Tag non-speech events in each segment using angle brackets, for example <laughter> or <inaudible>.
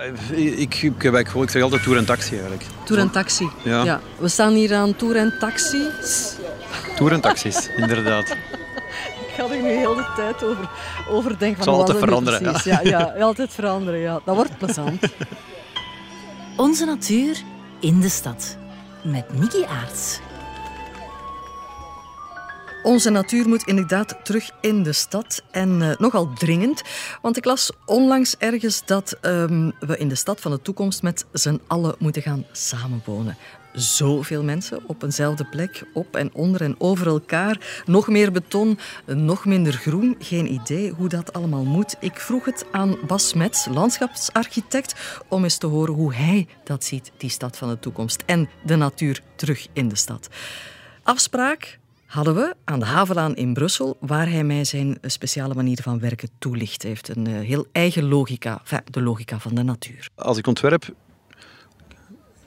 Ik, ik, ik, ik zeg altijd tour en taxi eigenlijk. Tour en taxi. Ja. We staan hier aan tour en taxis. Tour en taxis, inderdaad. Ik ga er nu heel de tijd over, over denken. Het zal altijd veranderen. Ja. Ja, ja, <laughs> altijd veranderen. Ja. Dat wordt plezant. Onze natuur in de stad. Met Niki Aarts. Onze natuur moet inderdaad terug in de stad. En uh, nogal dringend. Want ik las onlangs ergens dat um, we in de stad van de toekomst met z'n allen moeten gaan samenwonen. Zoveel mensen op eenzelfde plek, op en onder en over elkaar. Nog meer beton, nog minder groen. Geen idee hoe dat allemaal moet. Ik vroeg het aan Bas Mets, landschapsarchitect, om eens te horen hoe hij dat ziet, die stad van de toekomst. En de natuur terug in de stad. Afspraak hadden we aan de Havelaan in Brussel, waar hij mij zijn speciale manier van werken toelicht. heeft een uh, heel eigen logica, de logica van de natuur. Als ik ontwerp,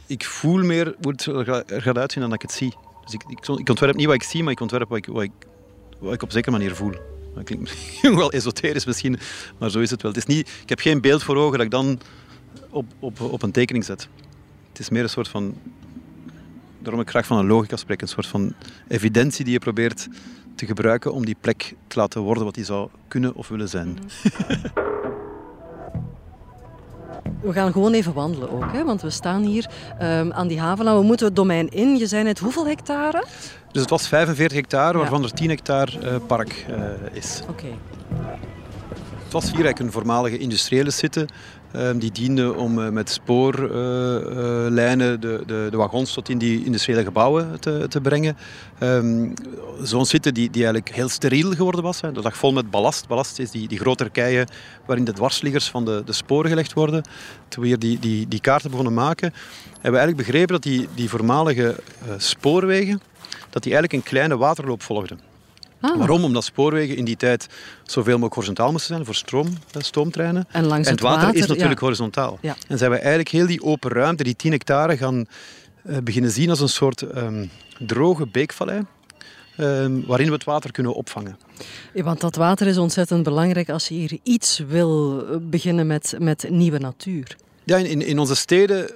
ik voel meer hoe het er gaat uitzien dan dat ik het zie. Dus ik, ik, ik ontwerp niet wat ik zie, maar ik ontwerp wat ik, wat ik, wat ik op zekere manier voel. Dat klinkt <laughs> wel esoterisch misschien, maar zo is het wel. Het is niet, ik heb geen beeld voor ogen dat ik dan op, op, op een tekening zet. Het is meer een soort van daarom ik graag van een logica spreek. Een soort van evidentie die je probeert te gebruiken om die plek te laten worden wat die zou kunnen of willen zijn. We gaan gewoon even wandelen ook, hè? want we staan hier um, aan die haven en we moeten het domein in. Je zei net hoeveel hectare? Dus het was 45 hectare, waarvan er 10 hectare uh, park uh, is. Oké. Het was hier eigenlijk een voormalige industriële site Ehm, die diende om eh, met spoorlijnen de, de, de, wagons tot in die industriële gebouwen te, te brengen. Um, Zo'n site die, die eigenlijk heel steriel geworden was. Dat lag vol met ballast. Ballast is die, die grote keien waarin de dwarsliggers van de, de sporen gelegd worden. Toen we hier die, die, die kaarten begonnen maken, hebben we eigenlijk begrepen dat die, die voormalige spoorwegen dat die eigenlijk een kleine waterloop volgden. Ah. Waarom? Omdat spoorwegen in die tijd zoveel mogelijk horizontaal moesten zijn voor stroom, eh, stoomtreinen. En, langs het, water, is natuurlijk horizontaal. Ja. En zijn we eigenlijk heel die open ruimte, die 10 hectare, gaan uh, beginnen zien als een soort um, droge beekvallei. Um, waarin we het water kunnen opvangen. Ja, want dat water is ontzettend belangrijk als je hier iets wil eh, beginnen met, met nieuwe natuur. Ja, in, in onze steden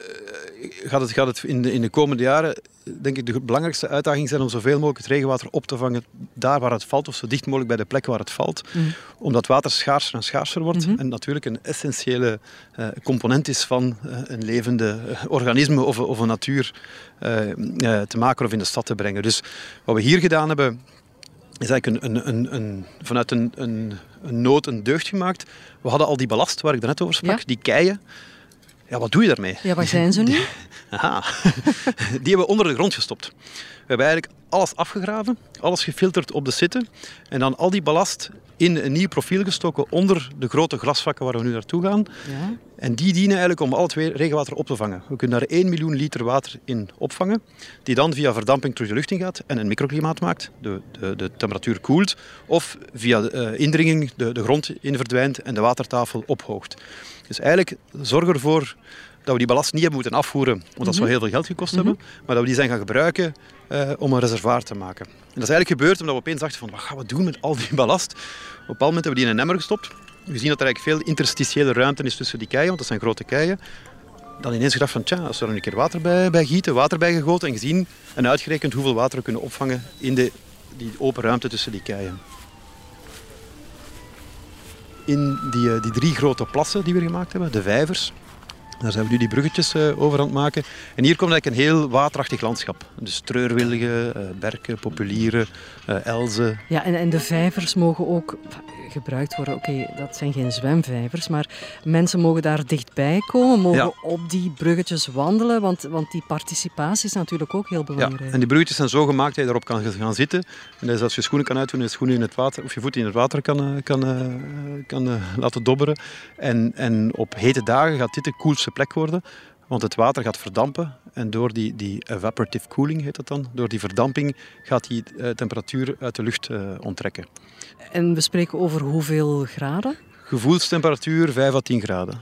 gaat het, gaat het in, de, in de komende jaren denk ik de belangrijkste uitdaging zijn om zoveel mogelijk het regenwater op te vangen daar waar het valt, of zo dicht mogelijk bij de plek waar het valt. Mm. Omdat water schaarser en schaarser wordt mm -hmm. en natuurlijk een essentiële uh, component is van uh, een levende uh, organisme of, of, een natuur te maken of in de stad te brengen. Dus wat we hier gedaan hebben, is eigenlijk een, een, een, vanuit een, een, nood een deugd gemaakt. We hadden al die ballast waar ik net over sprak, ja. die keien. Ja, wat doe je daarmee? Ja, waar zijn ze nu? <laughs> Aha. <laughs> Die hebben we onder de grond gestopt. We hebben eigenlijk alles afgegraven, alles gefilterd op de zitten en dan al die ballast in een nieuw profiel gestoken onder de grote grasvakken waar we nu naartoe gaan. Ja. En die dienen eigenlijk om al het regenwater op te vangen. We kunnen daar 1 miljoen liter water in opvangen, die dan via verdamping terug de lucht in gaat en een microklimaat maakt. De, de, de temperatuur koelt of via de, uh, indringing de, de grond in verdwijnt en de watertafel ophoogt. Dus eigenlijk zorg ervoor dat we die ballast niet hebben moeten afvoeren, want dat zou mhm. heel veel geld gekost hebben, mhm. maar dat we die zijn gaan gebruiken uh, om een reservoir te maken. En dat is eigenlijk gebeurd omdat we opeens dachten van wat gaan we doen met al die <laughs> ballast? Op een bepaald moment hebben we die in een emmer gestopt. We zien dat er eigenlijk veel interstitiële ruimte is tussen die keien, want dat zijn grote keien. Dan ineens gedacht van, tja, als we er een keer water bij, bij gieten, water bij gegoten en gezien en uitgerekend hoeveel water we kunnen opvangen in de, die open ruimte tussen die keien in die, eh, die drie grote plassen die we gemaakt hebben, de vijvers. Daar zijn we nu die bruggetjes uh, over aan het maken. En hier komt eigenlijk een heel waterachtig landschap. Dus treurwilligen, uh, berken, populieren, uh, elzen. Ja, en, en de vijvers mogen ook gebruikt worden. Oké, dat zijn geen zwemvijvers, maar mensen mogen daar dichtbij komen, mogen op die bruggetjes wandelen, want, want die participatie is natuurlijk ook heel belangrijk. Ja, en die bruggetjes zijn zo gemaakt dat je daarop kan gaan zitten. En dus als je schoenen kan uitdoen, je schoenen in het water, of je voeten in het water kan, eh, kan, eh, kan, kan eh, laten dobberen. En, en op hete dagen gaat dit de koelste plek worden. Want het water gaat verdampen en door die, die evaporative cooling heet dat dan, door die verdamping gaat die uh, temperatuur uit de lucht uh, onttrekken. En we spreken over hoeveel graden? Gevoelstemperatuur 5 à 10 graden.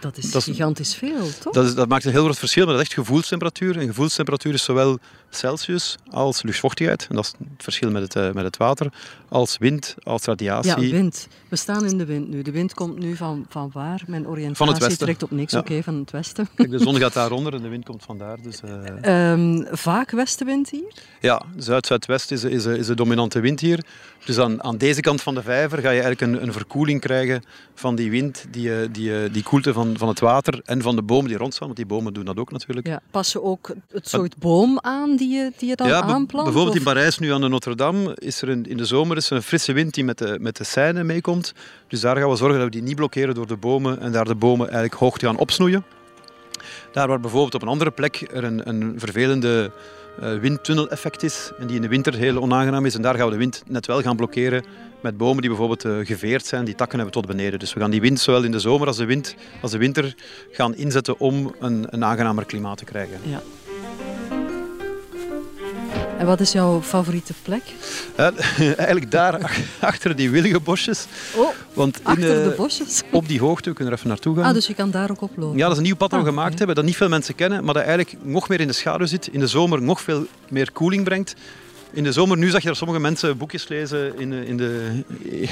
Dat is, Dat is- gigantisch veel, toch? Dat, is, dat maakt een heel groot verschil, maar dat is echt gevoelstemperatuur. En gevoelstemperatuur is zowel Celsius als luchtvochtigheid. En dat is het verschil met het, eh, met het water. Als wind, als radiatie. ja, wind. We staan in de wind nu. De wind komt nu van, van waar? Mijn oriëntatie trekt op niks. Ja. Oké, van het westen. Kijk, de zon <laughs> gaat daaronder en de wind komt vandaar. Dus, eh, Ehm, vaak westenwind hier? Ja, zuid-zuidwest is, is, is de dominante wind hier. Dus aan, aan deze kant van de vijver ga je eigenlijk een, een verkoeling krijgen van die wind, die, eh, die, die koelte van, van het water en van de bomen die rondstaan. Want die bomen doen dat ook natuurlijk. Ja. Pas je ook het soort boom aan die je, die je dan Ja, aanplant? bijvoorbeeld in Parijs, nu aan de Notre-Dame, is er een, in de zomer is er een frisse wind die met de, met de Seine meekomt. Dus daar gaan we zorgen dat we die niet blokkeren door de bomen en daar de bomen eigenlijk hoog te gaan opsnoeien. Daar waar bijvoorbeeld op een andere plek er een, een vervelende eh, windtunnel-effect is en die in de winter heel onaangenaam is. En daar gaan we de wind net wel gaan blokkeren met bomen die bijvoorbeeld eh, geveerd zijn, die takken hebben tot beneden. Dus we gaan die wind zowel in de zomer als de, wind, als de winter gaan inzetten om een, een aangenamer klimaat te krijgen. Ja. En wat is jouw favoriete plek? Eh, <laughs> eigenlijk daar ach- achter die wilgenbosjes. Oh, Want in, achter de eh, bosjes. op die hoogte, we kunnen er even naartoe gaan. Ah, dus je kan daar ook oplopen. Ja, dat is een nieuw pad dat we Ah, gemaakt hebben, dat niet veel mensen kennen, maar dat eigenlijk nog meer in de schaduw zit. In de zomer nog veel meer koeling brengt. In de zomer, nu zag je dat sommige mensen boekjes lezen in, de- in, de,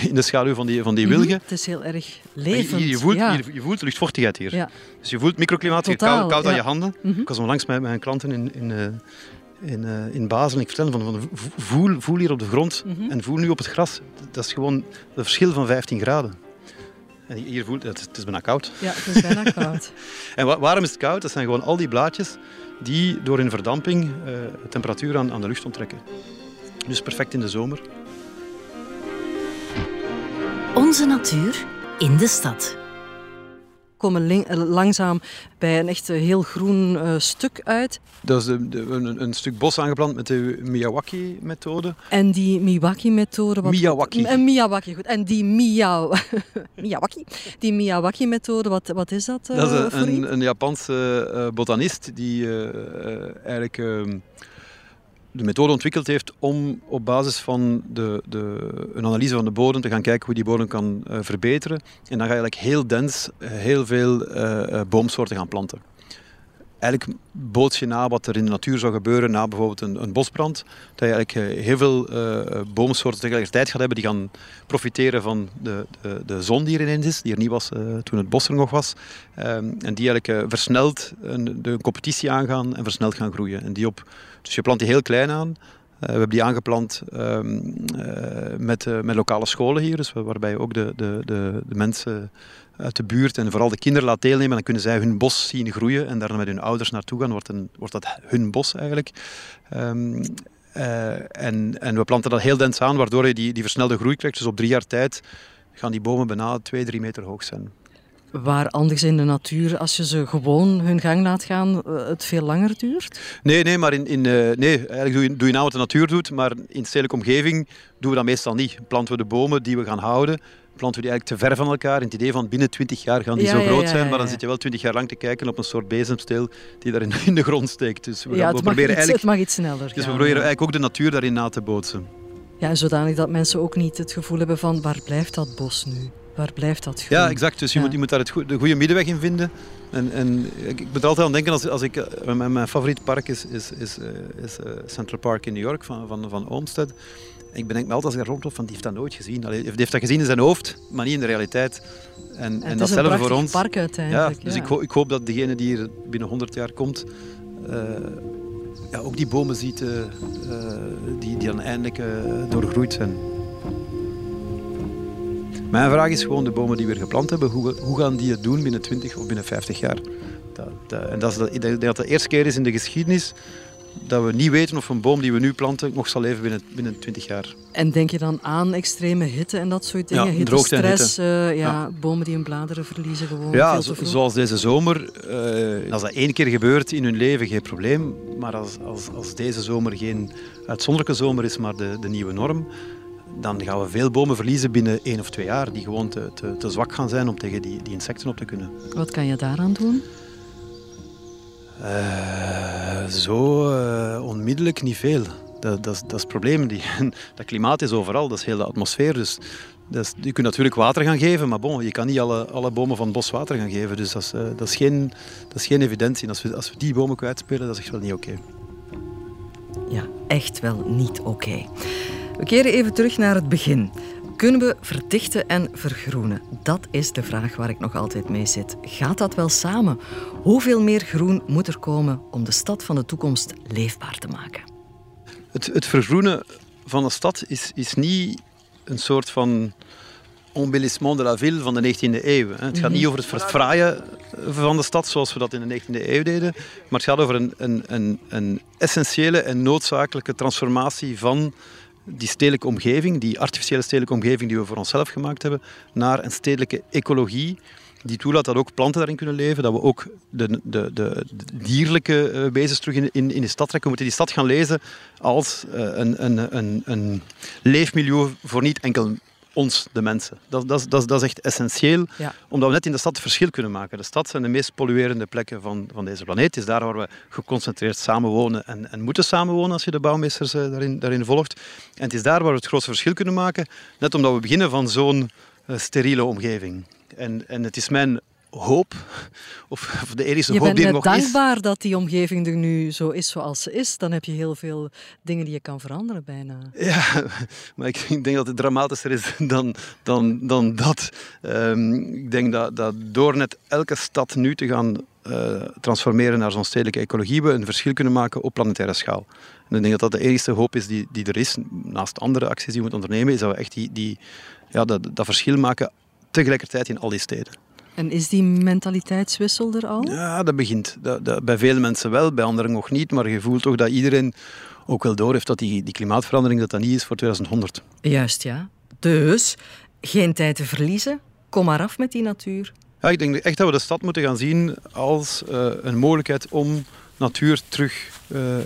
in de schaduw van die, van die Mhm. wilgen. Het is heel erg levend. je, voelt, ja. je, je voelt luchtvochtigheid hier. Ja. Dus je voelt microklimaat, Totaal, koud, koud aan je handen. Mhm. Ik was onlangs met mijn klanten in, in, eh, in, eh, in Basel ik vertelde van, van vo- voel, voel hier op de grond Mhm. en voel nu op het gras. Dat is gewoon een verschil van 15 graden. En hier voelt het, het is bijna koud. ja, het is bijna <laughs> koud. En wa- waarom is het koud? Dat zijn gewoon al die blaadjes die door hun verdamping eh, temperatuur aan, aan de lucht onttrekken. Dus perfect in de zomer. Onze natuur in de stad. Komen eh, langzaam bij een echt eh, heel groen eh, stuk uit. Dat is de, de- een, een stuk bos aangeplant met de Miyawaki-methode. En die Miyawaki-methode... wat- Miyawaki. En Miyawaki, goed. En die Miyaw... <laughs> Miyawaki. Die Miyawaki-methode, wat, wat is dat Dat is een, een, een Japanse botanist die eigenlijk ehm, de methode ontwikkeld heeft om op basis van de, de, een analyse van de bodem te gaan kijken hoe die bodem kan eh, verbeteren. En dan ga je eigenlijk heel dens eh, heel veel eh, boomsoorten gaan planten. Eigenlijk boots je na wat er in de natuur zou gebeuren na bijvoorbeeld een, een bosbrand. Dat je eigenlijk eh, heel veel eh, boomsoorten tegelijkertijd gaat hebben die gaan profiteren van de, de, de zon die er ineens is, die er niet was toen het bos er nog was. Ehm, en die eigenlijk versneld een, de competitie aangaan en versneld gaan groeien. En die op, dus je plant die heel klein aan. Eh, we hebben die aangeplant ehm, eh, met, eh, met lokale scholen hier, dus waarbij ook de, de, de, de mensen uit de buurt en vooral de kinderen laat deelnemen. Dan kunnen zij hun bos zien groeien en daar met hun ouders naartoe gaan. Wordt, een, wordt dat hun bos eigenlijk. Ehm, eh, en, en we planten dat heel dens aan, waardoor je die, die versnelde groei krijgt. Dus op drie jaar tijd gaan die bomen bijna twee, drie meter hoog zijn. Waar anders in de natuur, als je ze gewoon hun gang laat gaan, eh, het veel langer duurt? Nee, nee, maar in, in, eh, nee, eigenlijk doe je, doe je nou wat de natuur doet, maar in stedelijke omgeving doen we dat meestal niet. Planten we de bomen die we gaan houden, planten we die eigenlijk te ver van elkaar. In het idee van binnen 20 jaar gaan die Ja, zo groot ja, zijn, maar dan zit je wel 20 jaar lang te kijken op een soort bezemsteel die daar in, in de grond steekt. Dus we, gaan, we proberen iets, het eigenlijk, mag iets sneller dus we proberen eigenlijk ook de natuur daarin na te bootsen. Ja, en zodanig dat mensen ook niet het gevoel hebben van waar blijft dat bos nu? Waar blijft dat groen? Ja, exact. Dus je, Ja. moet, je moet daar het goe- de goede middenweg in vinden. En, en ik, ik moet er altijd aan denken als, als ik... eh, Mijn, mijn favoriet park is, is, is, eh, is eh, Central Park in New York van, van, van Olmsted. Ik bedenk me altijd als ik daar rondloop van die heeft dat nooit gezien. Allee, die heeft dat gezien in zijn hoofd, maar niet in de realiteit. En, En en, datzelfde voor ons. park Ja, uiteindelijk. dus Ik, ho- ik hoop dat degene die hier binnen 100 jaar komt, ja, ook die bomen ziet die, die dan eindelijk doorgroeid zijn. Mijn vraag is gewoon, de bomen die we geplant hebben, hoe, hoe gaan die het doen binnen 20 of binnen 50 jaar? Dat, dat- en dat is ik denk dat de eerste keer is in de geschiedenis dat we niet weten of een boom die we nu planten nog zal leven binnen, binnen 20 jaar. En denk je dan aan extreme hitte en dat soort Ja, dingen? hitte, droogte en stress, eh, ja, Ja. bomen die hun bladeren verliezen gewoon Ja, zo- zoals deze zomer. eh, als dat één keer gebeurt in hun leven, geen probleem. Maar als, als, als deze zomer geen uitzonderlijke zomer is, maar de, de nieuwe norm, dan gaan we veel bomen verliezen binnen één of twee jaar, die gewoon te, te, te zwak gaan zijn om tegen die, die insecten op te kunnen. Wat kan je daaraan doen? Eh, zo eh, onmiddellijk niet veel. Dat, dat, is- dat is het probleem. Die, <laughs> dat klimaat is overal, dat is heel de atmosfeer. Dus je kunt natuurlijk water gaan geven, maar bon, je kan niet alle, alle bomen van het bos water gaan geven. Dus dat is, uh, dat is, geen, dat is geen evidentie. En als we, als we die bomen kwijtspelen, dat is echt wel niet oké. Ja, echt wel niet oké. We keren even terug naar het begin. Kunnen we verdichten en vergroenen? Dat is de vraag waar ik nog altijd mee zit. Gaat dat wel samen? Hoeveel meer groen moet er komen om de stad van de toekomst leefbaar te maken? Het, het vergroenen van een stad is, is niet een soort van embellissement de la ville van de 19e eeuw. Het gaat niet over het verfraaien van de stad zoals we dat in de 19e eeuw deden, maar het gaat over een, een, een, een essentiële en noodzakelijke transformatie van die stedelijke omgeving, die artificiële stedelijke omgeving die we voor onszelf gemaakt hebben, naar een stedelijke ecologie die toelaat dat ook planten daarin kunnen leven, dat we ook de, de, de, dierlijke uh, wezens terug in, in, in, de stad trekken. We moeten die stad gaan lezen als uh, een, een, een, een leefmilieu voor niet enkel ons, de mensen. Dat, dat, dat, dat is echt essentieel, ja. omdat we net in de stad het verschil kunnen maken. De stad zijn de meest polluerende plekken van, van deze planeet. Het is daar waar we geconcentreerd samenwonen en, en moeten samenwonen als je de bouwmeesters uh, daarin, daarin volgt. En het is daar waar we het grootste verschil kunnen maken, net omdat we beginnen van zo'n steriele omgeving. En, en het is mijn hoop, of, of de enige hoop die er nog is... Je bent dankbaar dat die omgeving er nu zo is zoals ze is. Dan heb je heel veel dingen die je kan veranderen bijna. Ja, maar ik, denk dat het dramatischer is dan, dan, dan dat. Um, ik denk dat, dat door net elke stad nu te gaan uh, transformeren naar zo'n stedelijke ecologie, we een verschil kunnen maken op planetaire schaal. En ik denk dat dat de enige hoop is die, die er is, naast andere acties die we moeten ondernemen, is dat we echt die, die, ja, dat, dat verschil maken tegelijkertijd in al die steden. En is die mentaliteitswissel er al? Ja, dat begint. Dat, dat, bij vele mensen wel, bij anderen nog niet. Maar je voelt toch dat iedereen ook wel door heeft dat die, die klimaatverandering dat dat niet is voor 2100. Juist, ja. Dus geen tijd te verliezen. Kom maar af met die natuur. Ja, ik denk echt dat we de stad moeten gaan zien als uh, een mogelijkheid om natuur terug uh, uh,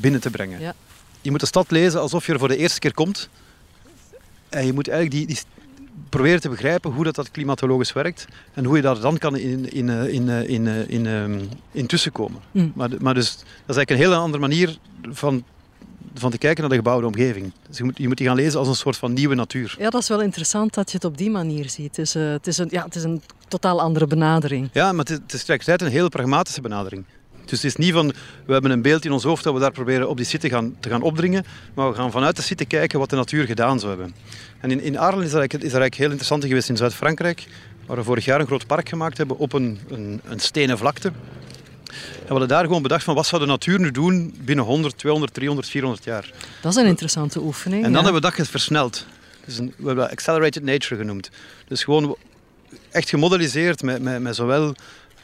binnen te brengen. Ja. Je moet de stad lezen alsof je er voor de eerste keer komt. En je moet eigenlijk die, die, proberen te begrijpen hoe dat, dat klimatologisch werkt en hoe je daar dan kan in, in, in, in, in, in, ehm, in tussenkomen. Mm. Maar, maar dus, dat is eigenlijk een hele andere manier van, van te kijken naar de gebouwde omgeving. Dus je, moet, je moet die gaan lezen als een soort van nieuwe natuur. Ja, dat is wel interessant dat je het op die manier ziet. Dus, uh, het, is een, ja, het is een totaal andere benadering. Ja, maar het is, het is tegelijkertijd een heel pragmatische benadering. Dus het is niet van, we hebben een beeld in ons hoofd dat we daar proberen op die site gaan, te gaan opdringen, maar we gaan vanuit de site kijken wat de natuur gedaan zou hebben. En in, in is dat, is eigenlijk heel interessant geweest in Zuid-Frankrijk, waar we vorig jaar een groot park gemaakt hebben op een, een, een stenen vlakte. En we hadden daar gewoon bedacht van wat zou de natuur nu doen binnen 100, 200, 300, 400 jaar. Dat is een interessante oefening. En dan hebben we dat versneld. Dus een, we hebben dat accelerated nature genoemd. Dus gewoon echt gemodelliseerd met, met, met zowel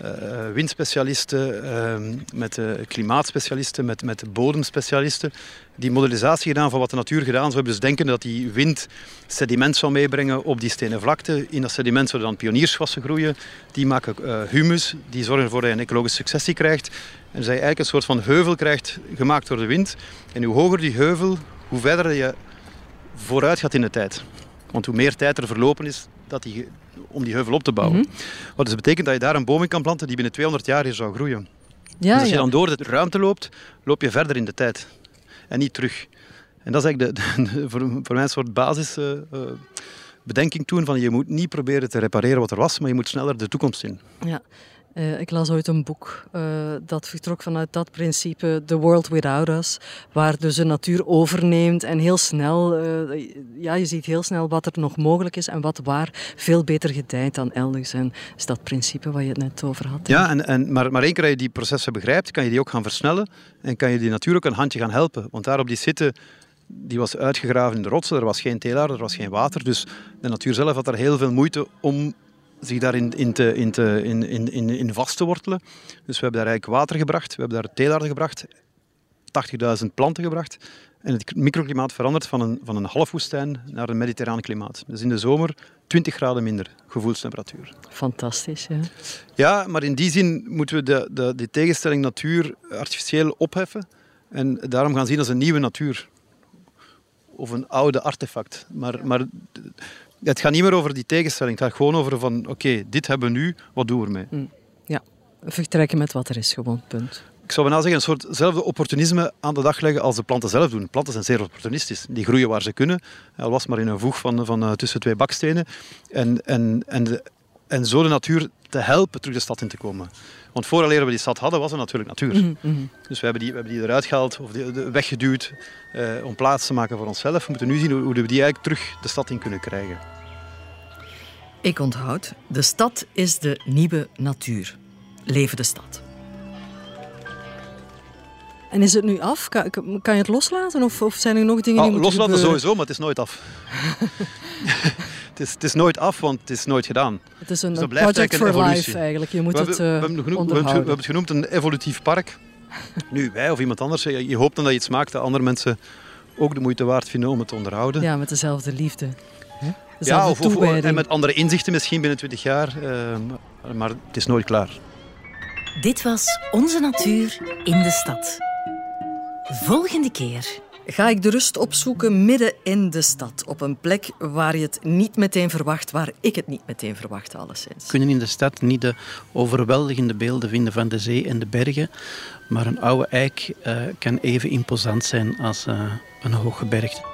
uh, windspecialisten, uh, met klimaatspecialisten, met, met bodemspecialisten. Die modelisatie gedaan van wat de natuur gedaan zou hebben. Dus denken dat die wind sediment zou meebrengen op die stenen vlakte. In dat sediment zouden dan pioniersgewassen groeien. Die maken humus, die zorgen ervoor dat je een ecologische successie krijgt. En dat je eigenlijk een soort van heuvel krijgt, gemaakt door de wind. En hoe hoger die heuvel, hoe verder je vooruit gaat in de tijd. Want hoe meer tijd er verlopen is dat die, om die heuvel op te bouwen. Mm Wat dus betekent dat je daar een boom in kan planten die binnen 200 jaar hier zou groeien. Ja, dus als je dan door de ruimte loopt, loop je verder in de tijd. En niet terug. En dat is eigenlijk de, de, voor, voor mij een soort basis... Uh, bedenking toen van je moet niet proberen te repareren wat er was, maar je moet sneller de toekomst in. Ja, uh, ik las ooit een boek uh, dat vertrok vanuit dat principe, The World Without Us, waar dus de natuur overneemt en heel snel, uh, ja, je ziet heel snel wat er nog mogelijk is en wat waar veel beter gedijt dan elders. En is dat principe waar je het net over had. Ja, en, en, maar, maar één keer dat je die processen begrijpt, kan je die ook gaan versnellen en kan je die natuur ook een handje gaan helpen. Want daar op die zitten die was uitgegraven in de rotsen, er was geen teelaar, er was geen water. Dus de natuur zelf had er heel veel moeite om zich daarin in, te, in, te, in, in, in vast te wortelen. Dus we hebben daar eigenlijk water gebracht, we hebben daar teelaarden gebracht, 80.000 planten gebracht. En het microklimaat verandert van een, van een halfwoestijn naar een mediterraan klimaat. Dus in de zomer 20 graden minder gevoelstemperatuur. Fantastisch, ja. Ja, maar in die zin moeten we de, de, die tegenstelling natuur artificieel opheffen. En daarom gaan zien als een nieuwe natuur. Of een oude artefact. Maar, maar het gaat niet meer over die tegenstelling. Het gaat gewoon over van, oké, dit hebben we nu, wat doen we ermee? Mm, ja, vertrekken met wat er is gewoon, punt. ik zou bijna zeggen, een soortzelfde opportunisme aan de dag leggen als de planten zelf doen. Planten zijn zeer opportunistisch. Die groeien waar ze kunnen. Al was maar in een voeg van, van uh, tussen twee bakstenen. En, en, en, de, en zo de natuur te helpen terug de stad in te komen. Want vooraleer we die stad hadden, was er natuurlijk natuur. Mm -hmm. Dus we hebben, die, we hebben die eruit gehaald of die, de, weggeduwd uh, om plaats te maken voor onszelf. We moeten nu zien hoe, hoe we die eigenlijk terug de stad in kunnen krijgen. Ik onthoud, de stad is de nieuwe natuur. Leven de stad. En is het nu af? Kan, kan je het loslaten of, of zijn er nog dingen oh, die moeten Loslaten gebeuren? sowieso, maar het is nooit af. <laughs> het, is, het is nooit af, want het is nooit gedaan. Het is een, dus project for life eigenlijk. Je moet we het hebben, uh, we, hebben genoemd, we, hebben, het genoemd een evolutief park. <laughs> nu, wij of iemand anders, je hoopt dan dat je iets maakt dat andere mensen ook de moeite waard vinden om het te onderhouden. Ja, met dezelfde liefde. Ja, of, of, en met andere inzichten misschien binnen 20 jaar. Uh, maar het is nooit klaar. Dit was Onze Natuur in de Stad. Volgende keer. Ga ik de rust opzoeken midden in de stad. Op een plek waar je het niet meteen verwacht, waar ik het niet meteen verwacht, alleszins. We kunnen in de stad niet de overweldigende beelden vinden van de zee en de bergen. Maar een oude eik uh, kan even imposant zijn als uh, een hooggebergte.